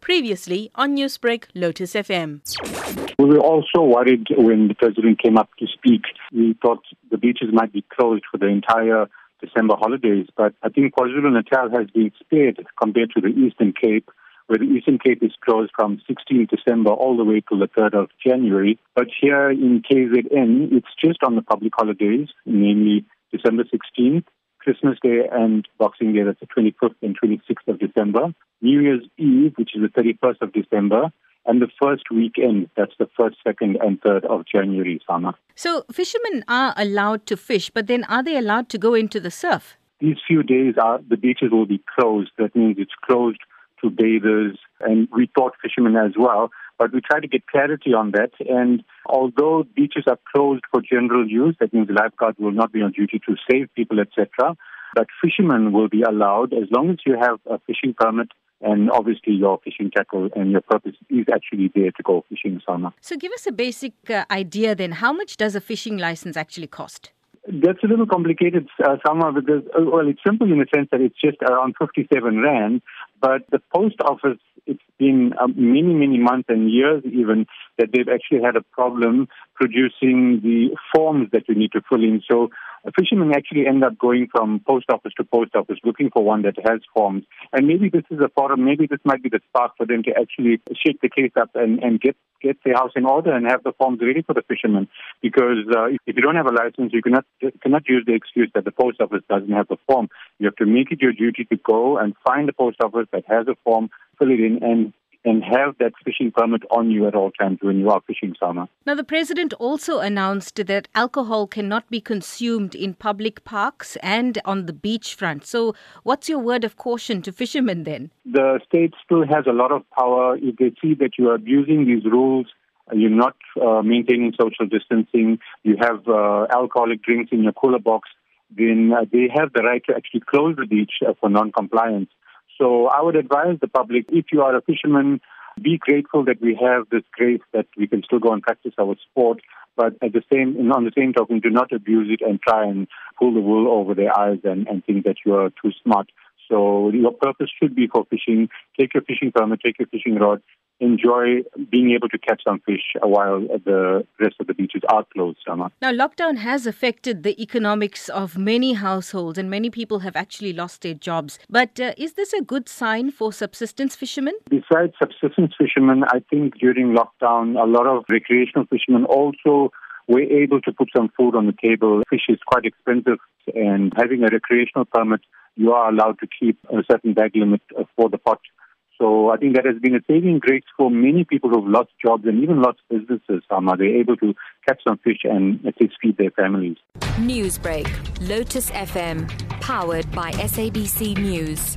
Previously on Newsbreak, Lotus FM. We were also worried when the president came up to speak. We thought the beaches might be closed for the entire December holidays, but I think KwaZulu Natal has been spared compared to the Eastern Cape, where the Eastern Cape is closed from 16 December all the way to the 3rd of January. But here in KZN, it's just on the public holidays, namely December 16th, Christmas Day and Boxing Day, that's the 25th and 26th of December, New Year's Eve, which is the 31st of December, and the first weekend, that's the first, second, and third of January, Salma. So fishermen are allowed to fish, but then are they allowed to go into the surf? These few days, are, the beaches will be closed. That means it's closed to bathers, and we thought fishermen as well. But we try to get clarity on that. And although beaches are closed for general use, that means the lifeguards will not be on duty to save people, etc. But fishermen will be allowed as long as you have a fishing permit and obviously your fishing tackle and your purpose is actually there to go fishing Salma. So give us a basic uh, idea then. How much does a fishing license actually cost? That's a little complicated, uh, Salma, because, uh, well, it's simple in the sense that it's just around 57 Rand, but the post office, been uh, many, many months and years even that they've actually had a problem producing the forms that you need to fill in. So fishermen actually end up going from post office to post office looking for one that has forms. And maybe this is a forum, maybe this might be the spark for them to actually shake the case up and, and get, get their house in order and have the forms ready for the fishermen. Because uh, if you don't have a license, you cannot, cannot use the excuse that the post office doesn't have the form. You have to make it your duty to go and find the post office that has a form, fill it in, and and have that fishing permit on you at all times when you are fishing Salma. Now, the president also announced that alcohol cannot be consumed in public parks and on the beachfront. So, what's your word of caution to fishermen then? The state still has a lot of power. If they see that you are abusing these rules, uh, you're not uh, maintaining social distancing, you have uh, alcoholic drinks in your cooler box, then uh, they have the right to actually close the beach uh, for non-compliance. So I would advise the public, if you are a fisherman, be grateful that we have this grace that we can still go and practice our sport. But at the same, on the same token, do not abuse it and try and pull the wool over their eyes and, and think that you are too smart. So your purpose should be for fishing. Take your fishing permit, take your fishing rod, enjoy being able to catch some fish while the rest of the beaches are closed Salma. Now, lockdown has affected the economics of many households, and many people have actually lost their jobs. But uh, is this a good sign for subsistence fishermen? Besides subsistence fishermen, I think during lockdown, a lot of recreational fishermen also were able to put some food on the table. Fish is quite expensive, and having a recreational permit, you are allowed to keep a certain bag limit for the pot so I think that has been a saving grace for many people who've lost jobs and even lost businesses. Um, are they able to catch some fish and at least feed their families? Newsbreak, Lotus FM, powered by SABC News.